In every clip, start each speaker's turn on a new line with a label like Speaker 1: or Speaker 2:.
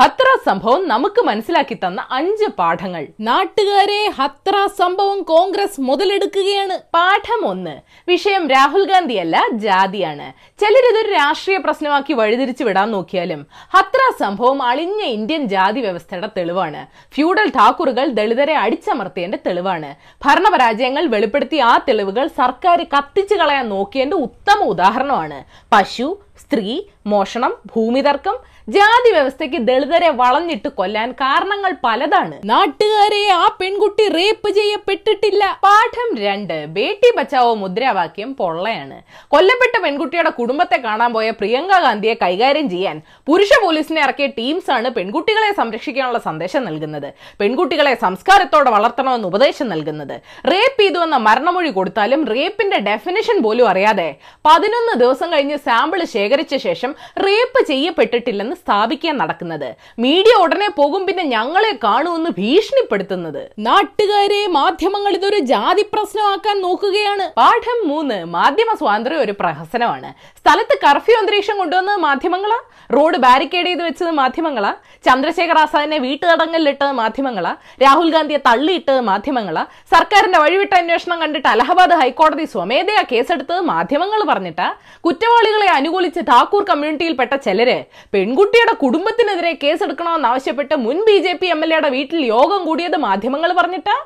Speaker 1: ഹത്ര സംഭവം നമുക്ക് മനസ്സിലാക്കി തന്ന അഞ്ച് പാഠങ്ങൾ. നാട്ടുകാരെ ഹത്ര സംഭവം കോൺഗ്രസ് മുതലെടുക്കുകയാണ്. പാഠം ഒന്ന് വിഷയം രാഹുൽ ഗാന്ധി അല്ല ജാതിയാണ് ചിലരിതൊരു രാഷ്ട്രീയ പ്രശ്നമാക്കി വഴിതിരിച്ചു വിടാൻ നോക്കിയാലും ഹത്ര സംഭവം അളിഞ്ഞ ഇന്ത്യൻ ജാതി വ്യവസ്ഥയുടെ തെളിവാണ്. ഫ്യൂഡൽ ഠാക്കൂറുകൾ ദളിതരെ അടിച്ചമർത്തിയതിന്റെ തെളിവാണ്. ഭരണപരാജയങ്ങൾ വെളിപ്പെടുത്തിയ ആ തെളിവുകൾ സർക്കാർ കത്തിച്ചു കളയാൻ നോക്കിയതിന്റെ ഉത്തമ ഉദാഹരണമാണ്. പശു സ്ത്രീ മോഷണം ഭൂമിതർക്കം ജാതി വ്യവസ്ഥയ്ക്ക് ദളിതരെ വളഞ്ഞിട്ട് കൊല്ലാൻ കാരണങ്ങൾ പലതാണ്. നാട്ടുകാരെ ആ പെൺകുട്ടി റേപ്പ് ചെയ്യപ്പെട്ടിട്ടില്ല. പാഠം രണ്ട്. ബേട്ടി ബച്ചാവോ മുദ്രാവാക്യം പൊള്ളയാണ്. കൊല്ലപ്പെട്ട പെൺകുട്ടിയുടെ കുടുംബത്തെ കാണാൻ പോയ പ്രിയങ്ക ഗാന്ധിയെ കൈകാര്യം ചെയ്യാൻ പുരുഷ പോലീസിനെ ഇറക്കിയ ടീംസ് ആണ് പെൺകുട്ടികളെ സംരക്ഷിക്കാനുള്ള സന്ദേശം നൽകുന്നത്. പെൺകുട്ടികളെ സംസ്കാരത്തോടെ വളർത്തണമെന്ന് ഉപദേശം നൽകുന്നത്. റേപ്പ് ചെയ്തു എന്ന മരണമൊഴി കൊടുത്താലും റേപ്പിന്റെ ഡെഫിനേഷൻ പോലും അറിയാതെ പതിനൊന്ന് ദിവസം കഴിഞ്ഞ് സാമ്പിൾ ശേഖരിച്ച ശേഷം റേപ്പ് ചെയ്യപ്പെട്ടിട്ടില്ലെന്ന് സ്ഥാപിക്കാൻ നടക്കുന്നത്. മീഡിയ ഉടനെ പോകും പിന്നെ ഞങ്ങളെ കാണുമെന്ന് ഭീഷണിപ്പെടുത്തുന്നത്. നാട്ടുകാരെ മാധ്യമങ്ങൾ ഇതൊരു ജാതി പ്രശ്നമാക്കാൻ നോക്കുകയാണ്. പാഠം മൂന്ന് മാധ്യമ സ്വാതന്ത്ര്യം ഒരു പ്രഹസനമാണ്. സ്ഥലത്ത് കർഫ്യൂ അന്തരീക്ഷം കൊണ്ടുവന്നത് മാധ്യമങ്ങളാ? റോഡ് ബാരിക്കേഡ് ചെയ്ത് വെച്ചത് മാധ്യമങ്ങളാ? ചന്ദ്രശേഖർ ആസാദിനെ വീട്ടുതടങ്കലിലിട്ടത് മാധ്യമങ്ങളാ? രാഹുൽ ഗാന്ധിയെ തള്ളിയിട്ടത് മാധ്യമങ്ങളാ? സർക്കാരിന്റെ വഴിവിട്ട അന്വേഷണം കണ്ടിട്ട് അലഹബാദ് ഹൈക്കോടതി സ്വമേധയാ കേസെടുത്തത് മാധ്യമങ്ങൾ പറഞ്ഞിട്ടാ? കുറ്റവാളികളെ അനുകൂലിച്ച് ഠാക്കൂർ കമ്മ്യൂണിറ്റിയിൽപ്പെട്ട ചിലര് പെൺകുട്ടിയുടെ കുടുംബത്തിനെതിരെ കേസെടുക്കണമെന്ന് ആവശ്യപ്പെട്ട് മുൻ B J P M L എയുടെ വീട്ടിൽ യോഗം കൂടിയത് മാധ്യമങ്ങൾ പറഞ്ഞിട്ടാ?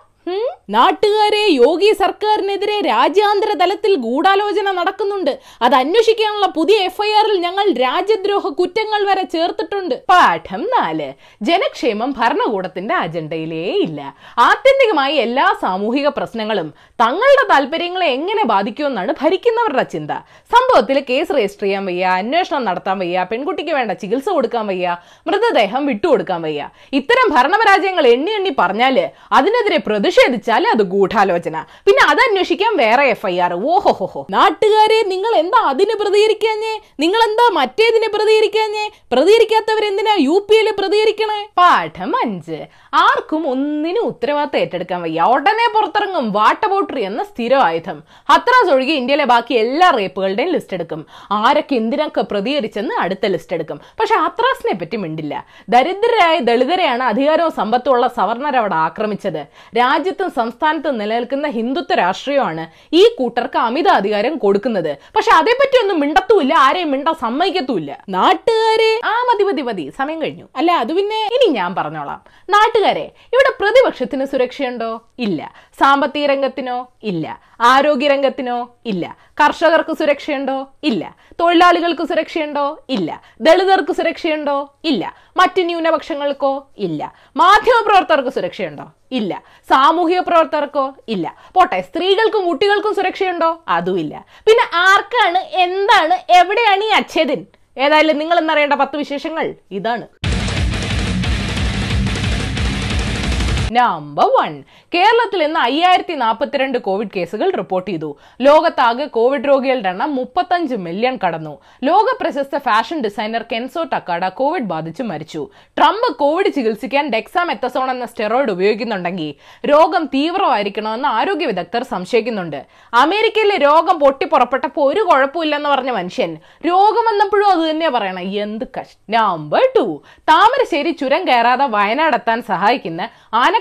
Speaker 1: നാട്ടുകാരെ യോഗി സർക്കാരിനെതിരെ രാജ്യാന്തര തലത്തിൽ ഗൂഢാലോചന നടക്കുന്നുണ്ട്. അത് അന്വേഷിക്കാനുള്ള പുതിയ എഫ്ഐആറിൽ ഞങ്ങൾ രാജ്യദ്രോഹ കുറ്റങ്ങൾ വരെ ചേർത്തിട്ടുണ്ട്. പാഠം നാല്. ജനക്ഷേമം ഭരണകൂടത്തിന്റെ അജണ്ടയിലേ ഇല്ല. ആത്യന്തികമായി എല്ലാ സാമൂഹിക പ്രശ്നങ്ങളും തങ്ങളുടെ താല്പര്യങ്ങളെ എങ്ങനെ ബാധിക്കുമെന്നാണ് ഭരിക്കുന്നവരുടെ ചിന്ത. സംഭവത്തിൽ കേസ് രജിസ്റ്റർ ചെയ്യാൻ വയ്യ അന്വേഷണം നടത്താൻ വയ്യ പെൺകുട്ടിക്ക് വേണ്ട ചികിത്സ കൊടുക്കാൻ വയ്യ മൃതദേഹം വിട്ടുകൊടുക്കാൻ വയ്യ. ഇത്തരം ഭരണപരാജയങ്ങൾ എണ്ണി എണ്ണി പറഞ്ഞാൽ അതിനെതിരെ പ്രതിഷേധിച്ചാൽ അത് ഗൂഢാലോചന. പിന്നെ അത് അന്വേഷിക്കാൻ വേറെ എഫ് ഐ ആർ നാട്ടുകാരെ നിങ്ങൾ എന്താ അതിന് പ്രതികരിക്കാഞ്ഞേ? നിങ്ങൾ എന്താ മറ്റേതിന് പ്രതികരിക്കാഞ്ഞേ? പ്രതികരിക്കാത്തവരെന്തിനാ യു പിയിൽ പ്രതികരിക്കണേ? പാഠം അഞ്ച്. ആർക്കും ഒന്നിനും ഉത്തരവാദിത്തം ഏറ്റെടുക്കാൻ വയ്യ. ഉടനെ പുറത്തിറങ്ങും വാട്ടബോട്ടറി എന്ന സ്ഥിര ആയുധം ഹത്രാസ് ഒഴികെ ഇന്ത്യയിലെ ബാക്കി എല്ലാ റേപ്പുകളുടെയും ലിസ്റ്റ് എടുക്കും. ആരൊക്കെ എന്തിനൊക്കെ പ്രതികരിച്ചെന്ന് അടുത്ത ലിസ്റ്റ് എടുക്കും. പക്ഷെ ഹത്രാസിനെ പറ്റി മിണ്ടില്ല. ദരിദ്രരായ ദളിതരെയാണ് അധികാരവും സമ്പത്തുമുള്ള സവർണർ അവിടെ ആക്രമിച്ചത്. രാജ്യത്തും സംസ്ഥാനത്തും നിലനിൽക്കുന്ന ഹിന്ദുത്വ രാഷ്ട്രീയമാണ് ഈ കൂട്ടർക്ക് അമിത അധികാരം കൊടുക്കുന്നത്. പക്ഷെ അതേപ്പറ്റി ഒന്നും മിണ്ടത്തുമില്ല ആരെയും മിണ്ട സമ്മതിക്കത്തുമില്ല. നാട്ടുകാരെ ആ മതി മതി മതി. സമയം കഴിഞ്ഞു. അല്ല അത് പിന്നെ ഇനി ഞാൻ പറഞ്ഞോളാം. നാട്ടുകാരെ ഇവിടെ പ്രതിപക്ഷത്തിന് സുരക്ഷയുണ്ടോ? ഇല്ല. സാമ്പത്തിക രംഗത്തിനോ? ഇല്ല. ആരോഗ്യ രംഗത്തിനോ? ഇല്ല. കർഷകർക്ക് സുരക്ഷയുണ്ടോ? ഇല്ല. തൊഴിലാളികൾക്ക് സുരക്ഷയുണ്ടോ? ഇല്ല. ദളിതർക്ക് സുരക്ഷയുണ്ടോ? ഇല്ല. മറ്റ് ന്യൂനപക്ഷങ്ങൾക്കോ? ഇല്ല. മാധ്യമ പ്രവർത്തകർക്ക് സുരക്ഷയുണ്ടോ? ഇല്ല. സാമൂഹിക പ്രവർത്തകർക്കോ ഇല്ല. പോട്ടെ സ്ത്രീകൾക്കും കുട്ടികൾക്കും സുരക്ഷയുണ്ടോ? അതുമില്ല. പിന്നെ ആർക്കാണ് എന്താണ് എവിടെയാണ് ഈ അച്ഛേദൻ? ഏതായാലും നിങ്ങൾ എന്നറിയേണ്ട പത്ത് വിശേഷങ്ങൾ ഇതാണ്. നമ്പർ വൺ കേരളത്തിൽ ഇന്ന് അയ്യായിരത്തി നാൽപ്പത്തിരണ്ട് കോവിഡ് കേസുകൾ റിപ്പോർട്ട് ചെയ്തു. ലോകത്താകെ കോവിഡ് രോഗികളുടെ എണ്ണം മുപ്പത്തഞ്ച് മില്യൺ കടന്നു. ലോക പ്രശസ്ത fashion designer Kenzo Takada Covid ബാധിച്ച് മരിച്ചു. ട്രംപ് കോവിഡ് ചികിത്സിക്കാൻ ഡെക്സാമെത്തസോൺ എന്ന സ്റ്റെറോയിഡ് ഉപയോഗിക്കുന്നുണ്ടെങ്കിൽ രോഗം തീവ്രമായിരിക്കണമെന്ന് ആരോഗ്യ വിദഗ്ധർ സംശയിക്കുന്നുണ്ട്. അമേരിക്കയിലെ രോഗം പൊട്ടിപ്പുറപ്പെട്ടപ്പോൾ ഒരു കുഴപ്പമില്ലെന്ന് പറഞ്ഞ മനുഷ്യൻ രോഗം വന്നപ്പോഴും അത് തന്നെയാ പറയണം. എന്ത് കഷ്ടം നമ്പർ ടു താമരശ്ശേരി ചുരം കയറാതെ വയനാട് എത്താൻ സഹായിക്കുന്ന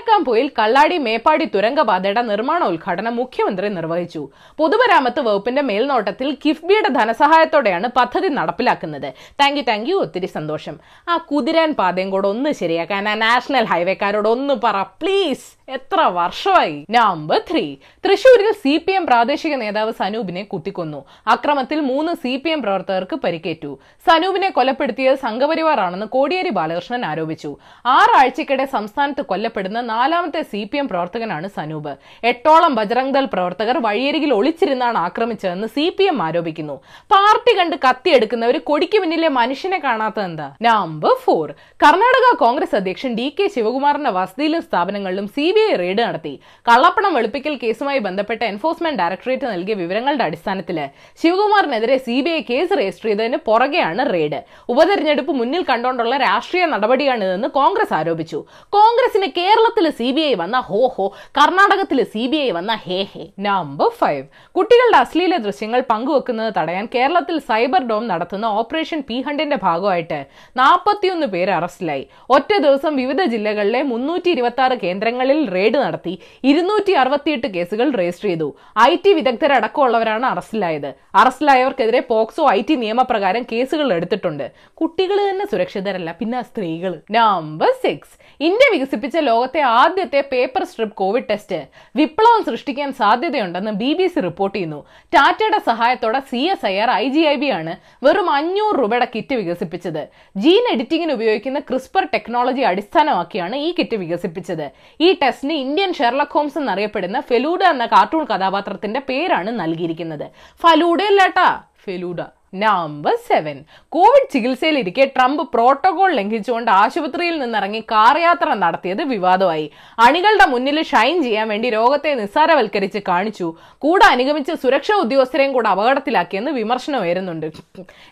Speaker 1: ആനക്കാംപൊയിൽ കള്ളാടി മേപ്പാടി തുരങ്കപാതയുടെ നിർമ്മാണോദ്ഘാടനം മുഖ്യമന്ത്രി നിർവഹിച്ചു. പൊതുമരാമത്ത് വകുപ്പിന്റെ മേൽനോട്ടത്തിൽ കിഫ്ബിയുടെ ധനസഹായത്തോടെയാണ് പദ്ധതി നടപ്പിലാക്കുന്നത്. താങ്ക് യു താങ്ക് യു ഒത്തിരി സന്തോഷം. ആ കുതിരാൻ പാതയും കൂടെ ഒന്ന് ശരിയാക്കാൻ ആ നാഷണൽ ഹൈവേക്കാരോട് ഒന്ന് പറ പ്ലീസ്. എത്ര വർഷമായി? Number three. തൃശൂരിൽ സി പി എം പ്രാദേശിക നേതാവ് സനൂപിനെ കുത്തിക്കൊന്നു. അക്രമത്തിൽ മൂന്ന് സി പി എം പ്രവർത്തകർക്ക് പരിക്കേറ്റു. സനൂപിനെ കൊലപ്പെടുത്തിയത് സംഘപരിവാറാണെന്ന് കോടിയേരി ബാലകൃഷ്ണൻ ആരോപിച്ചു. ആറാഴ്ചക്കിടെ സംസ്ഥാനത്ത് കൊല്ലപ്പെടുന്ന നാലാമത്തെ സി പി എം പ്രവർത്തകനാണ് സനൂപ്. എട്ടോളം ബജറംഗ് ദൾ പ്രവർത്തകർ വഴിയരികിൽ ഒളിച്ചിരുന്നാണ് ആക്രമിച്ചതെന്ന് സി പി എം ആരോപിക്കുന്നു. പാർട്ടി കണ്ട് കത്തിയെടുക്കുന്നവർ കൊടിക്ക് പിന്നിലെ മനുഷ്യനെ കാണാത്തത് എന്താ? നമ്പർ ഫോർ കർണാടക കോൺഗ്രസ് അധ്യക്ഷൻ ഡി കെ ശിവകുമാറിന്റെ വസതിയിലും സ്ഥാപനങ്ങളിലും സി ബി ഐ റെയ്ഡ് നടത്തി. കള്ളപ്പണം വെളുപ്പിക്കൽ കേസുമായി ബന്ധപ്പെട്ട എൻഫോഴ്സ്മെന്റ് ഡയറക്ടറേറ്റ് നൽകിയ വിവരങ്ങളുടെ അടിസ്ഥാനത്തിൽ ശിവകുമാറിനെതിരെ C B I case register ചെയ്തതിന് പുറകെയാണ് റെയ്ഡ് ഉപതെരഞ്ഞെടുപ്പ് മുന്നിൽ കണ്ടുകൊണ്ടുള്ള രാഷ്ട്രീയ നടപടിയാണിതെന്ന് കോൺഗ്രസ് ആരോപിച്ചു. കോൺഗ്രസിന് കേരളത്തിൽ കേരളത്തിൽ സി ബി ഐ വന്ന ഹോ ഹോ കർണാടകത്തിൽ സി ബി ഐ വന്ന ഹേ ഹേ. നമ്പർ ഫൈവ് കുട്ടികളുടെ അശ്ലീല ദൃശ്യങ്ങൾ പങ്കുവെക്കുന്നത് തടയാൻ കേരളത്തിൽ സൈബർ ഡോം നടത്തുന്ന ഓപ്പറേഷൻ പി ഹണ്ടിന്റെ ഭാഗമായിട്ട് നാൽപ്പത്തിയൊന്ന് പേര് അറസ്റ്റിലായി. ഒറ്റ ദിവസം വിവിധ ജില്ലകളിലെ മുന്നൂറ്റി ഇരുപത്തി ആറ് കേന്ദ്രങ്ങളിൽ റെയ്ഡ് നടത്തി ഇരുന്നൂറ്റി അറുപത്തിയെട്ട് കേസുകൾ രജിസ്റ്റർ ചെയ്തു. ഐ ടി വിദഗ്ധരടക്കമുള്ളവരാണ് അറസ്റ്റിലായത്. അറസ്റ്റിലായവർക്കെതിരെ പോക്സോ ഐ ടി നിയമപ്രകാരം കേസുകൾ എടുത്തിട്ടുണ്ട്. കുട്ടികൾ തന്നെ സുരക്ഷിതരല്ല പിന്നെ സ്ത്രീകൾ നമ്പർ സിക്സ് ഇന്ത്യ വികസിപ്പിച്ച ലോകത്തെ ആദ്യത്തെ പേപ്പർ സ്ട്രിപ്പ് കോവിഡ് ടെസ്റ്റ് വിപ്ലവം സൃഷ്ടിക്കാൻ സാധ്യതയുണ്ടെന്ന് ബി ബി സി റിപ്പോർട്ട് ചെയ്യുന്നു. ടാറ്റയുടെ സഹായത്തോടെ C S I R I G I B ആണ് വെറും അഞ്ഞൂറ് രൂപയുടെ കിറ്റ് വികസിപ്പിച്ചത്. ജീൻ എഡിറ്റിംഗിന് ഉപയോഗിക്കുന്ന ക്രിസ്പർ ടെക്നോളജി അടിസ്ഥാനമാക്കിയാണ് ഈ കിറ്റ് വികസിപ്പിച്ചത്. ഈ ടെസ്റ്റിന് ഇന്ത്യൻ ഷെർലക് ഹോംസ് എന്നറിയപ്പെടുന്ന ഫെലൂഡ എന്ന കാർട്ടൂൺ കഥാപാത്രത്തിന്റെ പേരാണ് നൽകിയിരിക്കുന്നത്. ഫലൂഡയല്ലേട്ടാ ഫെലൂഡ. നമ്പർ സെവൻ കോവിഡ് ചികിത്സയിലിരിക്കെ ട്രംപ് പ്രോട്ടോകോൾ ലംഘിച്ചുകൊണ്ട് ആശുപത്രിയിൽ നിന്നിറങ്ങി കാർ യാത്ര നടത്തിയത് വിവാദമായി. അണികളുടെ മുന്നിൽ ഷൈൻ ചെയ്യാൻ വേണ്ടി രോഗത്തെ നിസ്സാരവൽക്കരിച്ച് കാണിച്ചു. കൂടെ അനുഗമിച്ച സുരക്ഷാ ഉദ്യോഗസ്ഥരെയും കൂടെ അപകടത്തിലാക്കിയെന്ന് വിമർശനം ഉയരുന്നുണ്ട്.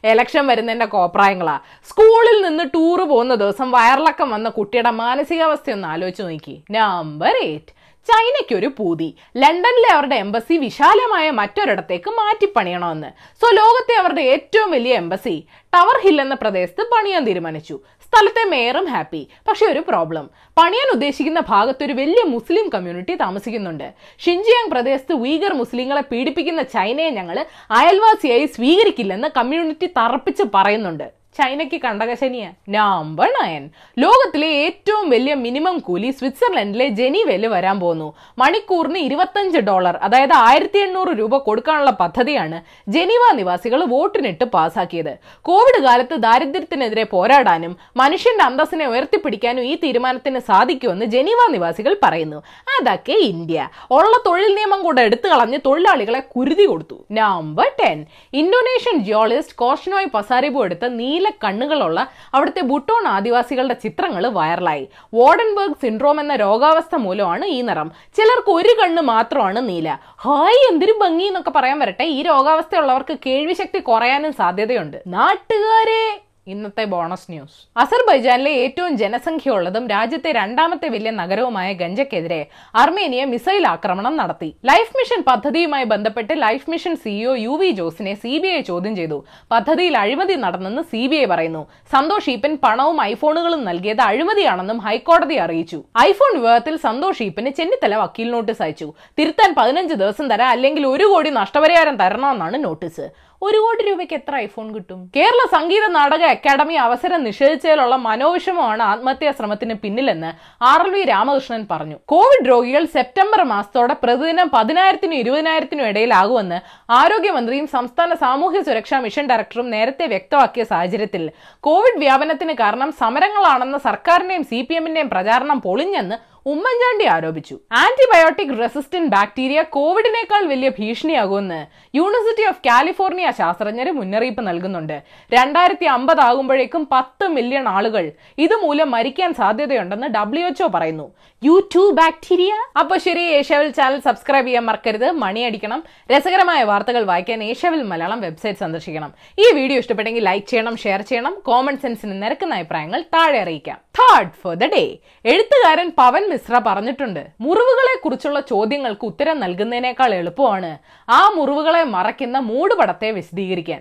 Speaker 1: എലക്ഷൻ വരുന്നതിന്റെ കോപ്രായങ്ങളാ. സ്കൂളിൽ നിന്ന് ടൂർ പോകുന്ന ദിവസം വയറിളക്കം വന്ന കുട്ടിയുടെ മാനസികാവസ്ഥ ഒന്ന് ആലോചിച്ച് നോക്കി. നമ്പർ എയ്റ്റ് ചൈനയ്ക്ക് ഒരു പൂതി. ലണ്ടനിലെ അവരുടെ എംബസി വിശാലമായ മറ്റൊരിടത്തേക്ക് മാറ്റിപ്പണിയണമെന്ന്. സോ ലോകത്തെ അവരുടെ ഏറ്റവും വലിയ എംബസി ടവർ ഹിൽ എന്ന പ്രദേശത്ത് പണിയാൻ തീരുമാനിച്ചു. സ്ഥലത്തെ മേയറും ഹാപ്പി. പക്ഷെ ഒരു പ്രോബ്ലം. പണിയാൻ ഉദ്ദേശിക്കുന്ന ഭാഗത്ത് ഒരു വലിയ മുസ്ലിം കമ്മ്യൂണിറ്റി താമസിക്കുന്നുണ്ട്. ഷിൻജിയാങ് പ്രദേശത്ത് വീഗർ മുസ്ലിങ്ങളെ പീഡിപ്പിക്കുന്ന ചൈനയെ ഞങ്ങൾ അയൽവാസിയായി സ്വീകരിക്കില്ലെന്ന് കമ്മ്യൂണിറ്റി തറപ്പിച്ച് പറയുന്നുണ്ട്. ചൈനയ്ക്ക് കണ്ടകശനിയ നമ്പർ നയൻ ലോകത്തിലെ ഏറ്റവും വലിയ മിനിമം കൂലി സ്വിറ്റ്സർലൻഡിലെ ജനീവയിൽ വരാൻ പോകുന്നു മണിക്കൂറിന് ഇരുപത്തഞ്ച് ഡോളർ അതായത് ആയിരത്തി എണ്ണൂറ് രൂപ കൊടുക്കാനുള്ള പദ്ധതിയാണ് ജനീവ നിവാസികൾ വോട്ടിനിട്ട് പാസാക്കിയത്. കോവിഡ് കാലത്ത് ദാരിദ്ര്യത്തിനെതിരെ പോരാടാനും മനുഷ്യന്റെ അന്തസ്സിനെ ഉയർത്തിപ്പിടിക്കാനും ഈ തീരുമാനത്തിന് സാധിക്കുമെന്ന് ജനീവ നിവാസികൾ പറയുന്നു. അതൊക്കെ ഇന്ത്യ. ഉള്ള തൊഴിൽ നിയമം കൂടെ എടുത്തു കളഞ്ഞ് തൊഴിലാളികളെ കുരുതി കൊടുത്തു. Number ten Indonesian geologist Koshnoy Pasaribu എടുത്ത നീല കണ്ണുകളുള്ള അവിടുത്തെ ബുട്ടോൺ ആദിവാസികളുടെ ചിത്രങ്ങൾ വൈറലായി. വോഡൻബർഗ് സിൻഡ്രോം എന്ന രോഗാവസ്ഥ മൂലമാണ് ഈ നിറം. ചിലർക്ക് ഒരു കണ്ണ് മാത്രമാണ് നീല. ഹായ് എന്തൊരു ഭംഗി എന്നൊക്കെ പറയാൻ വരട്ടെ. ഈ രോഗാവസ്ഥയുള്ളവർക്ക് കേൾവിശക്തി കുറയാനും സാധ്യതയുണ്ട്. നാട്ടുകാരെ! ഇന്നത്തെ ബോണസ് ന്യൂസ്. അസർബൈജാനിലെ ഏറ്റവും ജനസംഖ്യയുള്ളതും രാജ്യത്തെ രണ്ടാമത്തെ വലിയ നഗരവുമായ ഗഞ്ചയ്ക്കെതിരെ അർമേനിയ മിസൈൽ ആക്രമണം നടത്തി. ലൈഫ് മിഷൻ പദ്ധതിയുമായി ബന്ധപ്പെട്ട് life mission CEO U V ജോസിനെ C B I ചോദ്യം ചെയ്തു. പദ്ധതിയിൽ അഴിമതി നടന്നെന്ന് സി ബി ഐ പറയുന്നു. സന്തോഷ് ഈപ്പൻ പണവും ഐഫോണുകളും നൽകിയത് അഴിമതിയാണെന്നും ഹൈക്കോടതി അറിയിച്ചു. ഐഫോൺ വിവാദത്തിൽ സന്തോഷ് ഈപ്പന് ചെന്നിത്തല വക്കീൽ നോട്ടീസ് അയച്ചു. തിരുത്താൻ പതിനഞ്ച് ദിവസം തരാം അല്ലെങ്കിൽ ഒരു കോടി നഷ്ടപരിഹാരം തരണമെന്നാണ് നോട്ടീസ്. ഒരു കോടി രൂപയ്ക്ക് എത്ര ഐഫോൺ കിട്ടും? കേരള സംഗീത നാടക അക്കാദമി അവസരം നിഷേധിച്ചതിലുള്ള മനോവിഷമമാണ് ആത്മഹത്യാ ശ്രമത്തിന് പിന്നിലെന്ന് ആർ എൽ വി രാമകൃഷ്ണൻ പറഞ്ഞു. കോവിഡ് രോഗികൾ സെപ്റ്റംബർ മാസത്തോടെ പ്രതിദിനം പതിനായിരത്തിനും ഇരുപതിനായിരത്തിനും ഇടയിലാകുമെന്ന് ആരോഗ്യമന്ത്രിയും സംസ്ഥാന സാമൂഹ്യ സുരക്ഷാ മിഷൻ ഡയറക്ടറും നേരത്തെ വ്യക്തമാക്കിയ സാഹചര്യത്തിൽ. കോവിഡ് വ്യാപനത്തിന് കാരണം സമരങ്ങളാണെന്ന സർക്കാരിന്റെയും സി പി എമ്മിന്റെയും പ്രചാരണം പൊളിഞ്ഞെന്ന് ഉമ്മൻചാണ്ടി ആരോപിച്ചു. ആന്റിബയോട്ടിക് റെസിസ്റ്റന്റ് ബാക്ടീരിയ കോവിഡിനേക്കാൾ വലിയ ഭീഷണിയാകുമെന്ന് യൂണിവേഴ്സിറ്റി ഓഫ് കാലിഫോർണിയ ശാസ്ത്രജ്ഞർ മുന്നറിയിപ്പ് നൽകുന്നുണ്ട്. രണ്ടായിരത്തി അമ്പത് ആകുമ്പോഴേക്കും പത്ത് മില്യൺ ആളുകൾ ഇതുമൂലം മരിക്കാൻ സാധ്യതയുണ്ടെന്ന് ഡബ്ല്യു എച്ച്ഒ പറയുന്നു. യു ടു ബാക്ടീരിയ അപ്പൊ ശരി ഏഷ്യാവിൽ ചാനൽ സബ്സ്ക്രൈബ് ചെയ്യാൻ മറക്കരുത്. മണിയടിക്കണം രസകരമായ വാർത്തകൾ വായിക്കാൻ ഏഷ്യാവിൽ മലയാളം വെബ്സൈറ്റ് സന്ദർശിക്കണം. ഈ വീഡിയോ ഇഷ്ടപ്പെട്ടെങ്കിൽ ലൈക്ക് ചെയ്യണം ഷെയർ ചെയ്യണം. കോമൺ സെൻസിന് നിരക്കുന്ന അഭിപ്രായങ്ങൾ താഴെ അറിയിക്കാം. ഫോർ ഡേ എഴുത്തുകാരൻ പവൻ മിശ്ര പറഞ്ഞിട്ടുണ്ട്. മുറിവുകളെ കുറിച്ചുള്ള ചോദ്യങ്ങൾക്ക് ഉത്തരം നൽകുന്നതിനേക്കാൾ എളുപ്പമാണ് ആ മുറിവുകളെ മറയ്ക്കുന്ന മൂടുപടത്തെ വിശദീകരിക്കാൻ.